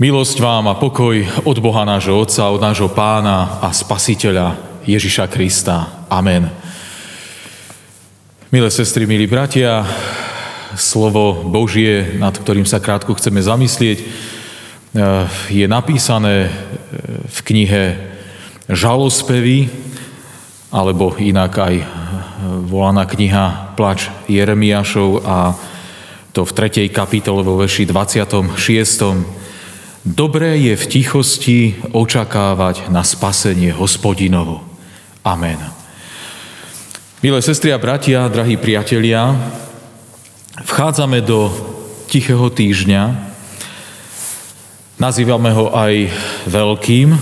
Milosť vám a pokoj od Boha nášho Otca, od nášho Pána a Spasiteľa Ježiša Krista. Amen. Milé sestry, milí bratia, slovo Božie, nad ktorým sa krátko chceme zamyslieť, je napísané v knihe Žalospevy, alebo inak aj volaná kniha Plač Jeremiášov a to v 3. kapitole vo verši 26 Dobré je v tichosti očakávať na spasenie hospodinovo. Amen. Milé sestry a bratia, drahí priatelia, vchádzame do Tichého týždňa. Nazývame ho aj Veľkým,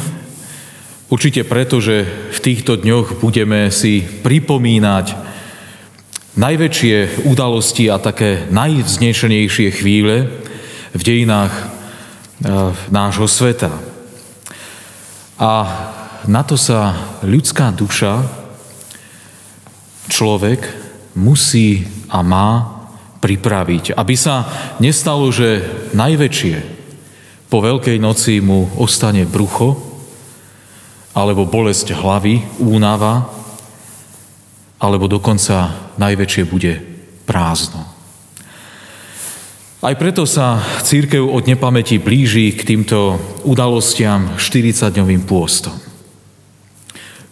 určite preto, že v týchto dňoch budeme si pripomínať najväčšie udalosti a také najvznešenejšie chvíle v dejinách nášho sveta. A na to sa ľudská duša, človek, musí a má pripraviť, aby sa nestalo, že najväčšie po Veľkej noci mu ostane brucho, alebo bolesť hlavy, únava, alebo dokonca najväčšie bude prázdno. Aj preto sa církev od nepamäti blíži k týmto udalostiam 40-dňovým pôstom,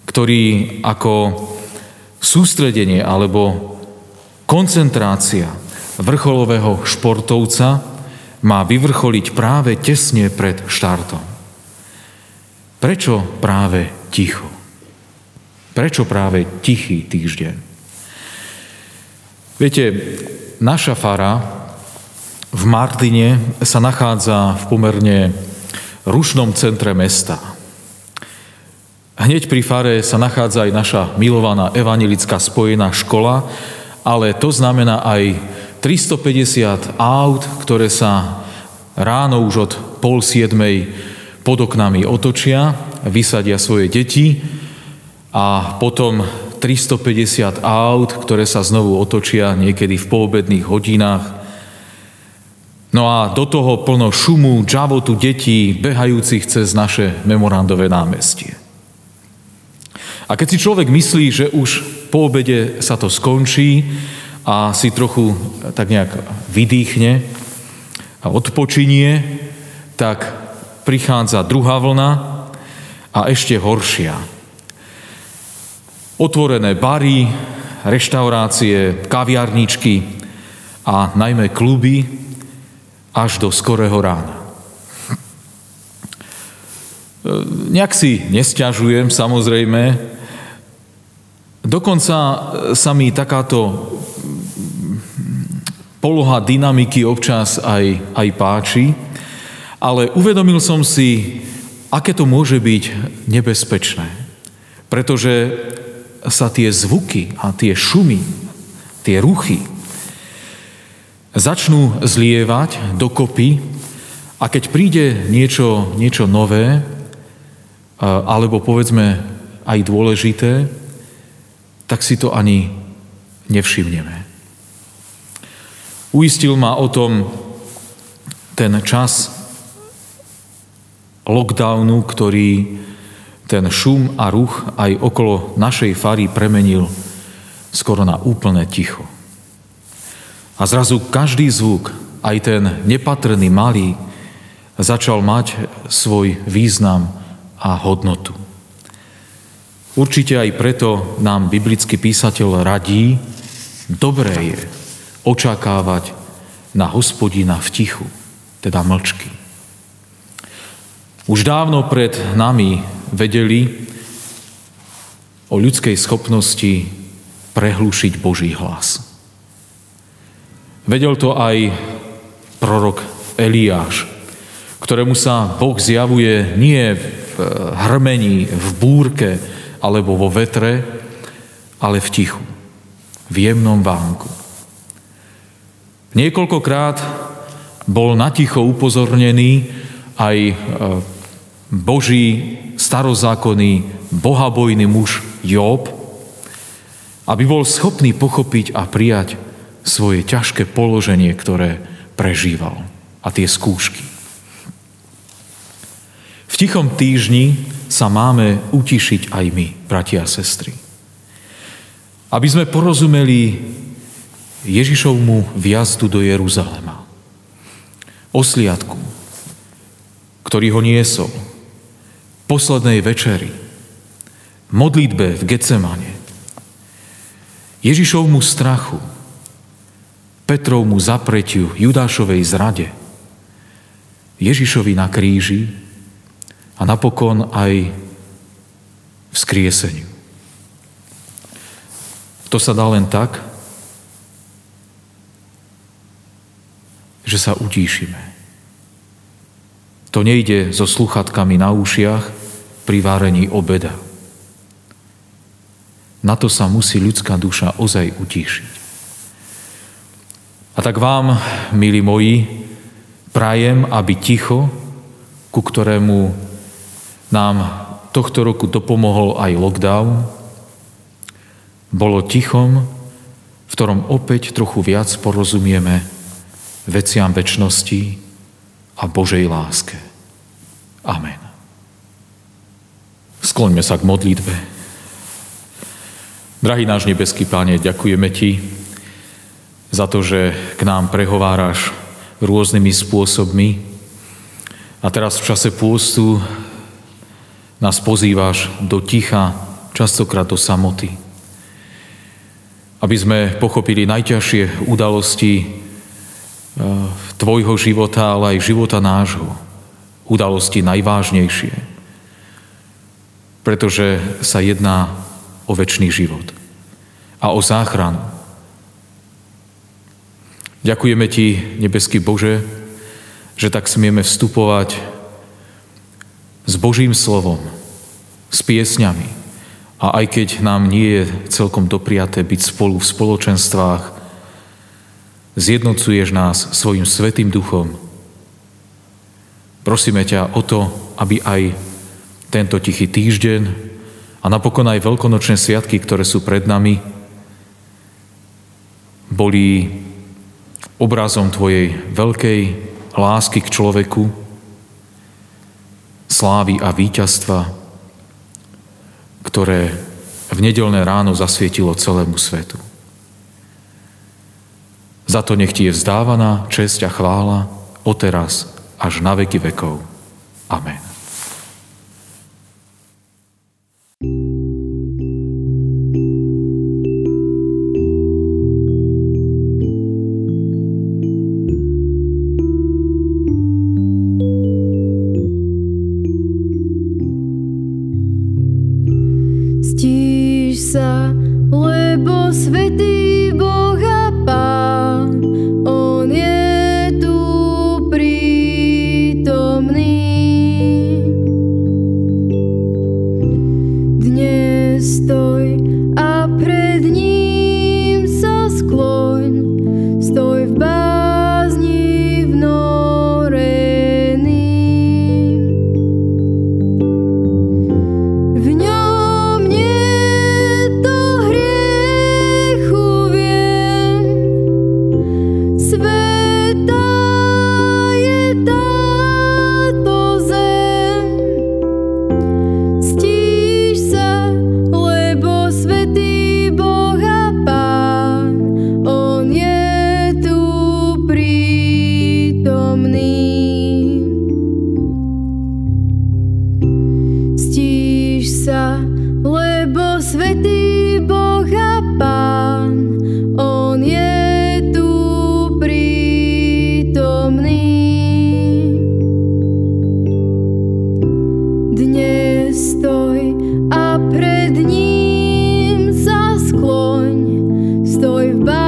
ktorý ako sústredenie alebo koncentrácia vrcholového športovca má vyvrcholiť práve tesne pred štartom. Prečo práve ticho? Prečo práve tichý týždeň? Viete, naša fara v Martine sa nachádza v pomerne rušnom centre mesta. Hneď pri fare sa nachádza aj naša milovaná evangelická spojená škola, ale to znamená aj 350 aut, ktoré sa ráno už od pol siedmej pod oknami otočia, vysadia svoje deti a potom 350 aut, ktoré sa znovu otočia niekedy v poobedných hodinách No a do toho plno šumu, džavotu detí, behajúcich cez naše memorandové námestie. A keď si človek myslí, že už po obede sa to skončí a si trochu tak nejak vydýchne a odpočinie, tak prichádza druhá vlna a ešte horšia. Otvorené bary, reštaurácie, kaviarničky a najmä kluby, až do skorého rána. Nejak si nesťažujem, samozrejme. Dokonca sa mi takáto poloha dynamiky občas aj, aj páči, ale uvedomil som si, aké to môže byť nebezpečné. Pretože sa tie zvuky a tie šumy, tie ruchy začnú zlievať dokopy a keď príde niečo, niečo nové, alebo povedzme aj dôležité, tak si to ani nevšimneme. Uistil ma o tom ten čas lockdownu, ktorý ten šum a ruch aj okolo našej fary premenil skoro na úplné ticho. A zrazu každý zvuk, aj ten nepatrný malý, začal mať svoj význam a hodnotu. Určite aj preto nám biblický písateľ radí, dobré je očakávať na hospodina v tichu, teda mlčky. Už dávno pred nami vedeli o ľudskej schopnosti prehlušiť Boží hlas. Vedel to aj prorok Eliáš, ktorému sa Boh zjavuje nie v hrmení, v búrke alebo vo vetre, ale v tichu, v jemnom vánku. Niekoľkokrát bol naticho upozornený aj e, Boží starozákonný, bohabojný muž Job, aby bol schopný pochopiť a prijať svoje ťažké položenie, ktoré prežíval a tie skúšky. V tichom týždni sa máme utišiť aj my, bratia a sestry. Aby sme porozumeli Ježišovmu viazdu do Jeruzalema. Osliadku, ktorý ho niesol, poslednej večeri, modlitbe v Getsemane, Ježišovmu strachu, Petrovmu zapretiu, Judášovej zrade, Ježišovi na kríži a napokon aj vzkrieseniu. To sa dá len tak, že sa utíšime. To nejde so sluchatkami na ušiach pri várení obeda. Na to sa musí ľudská duša ozaj utíšiť. A tak vám, milí moji, prajem, aby ticho, ku ktorému nám tohto roku dopomohol aj lockdown, bolo tichom, v ktorom opäť trochu viac porozumieme veciam väčšnosti a Božej láske. Amen. Skloňme sa k modlitbe. Drahý náš nebeský Páne, ďakujeme Ti za to, že k nám prehováraš rôznymi spôsobmi a teraz v čase pôstu nás pozývaš do ticha, častokrát do samoty. Aby sme pochopili najťažšie udalosti tvojho života, ale aj života nášho. Udalosti najvážnejšie. Pretože sa jedná o väčší život a o záchranu. Ďakujeme Ti, nebeský Bože, že tak smieme vstupovať s Božím slovom, s piesňami. A aj keď nám nie je celkom dopriaté byť spolu v spoločenstvách, zjednocuješ nás svojim svetým duchom. Prosíme ťa o to, aby aj tento tichý týždeň a napokon aj veľkonočné sviatky, ktoré sú pred nami, boli obrazom Tvojej veľkej lásky k človeku, slávy a víťazstva, ktoré v nedelné ráno zasvietilo celému svetu. Za to nech ti je vzdávaná česť a chvála teraz až na veky vekov. Amen. sa, lebo svetý Boha Pán. sa, lebo svetý Boh a Pán, On je tu prítomný. Dnes stoj a pred ním sa skloň, stoj v báni.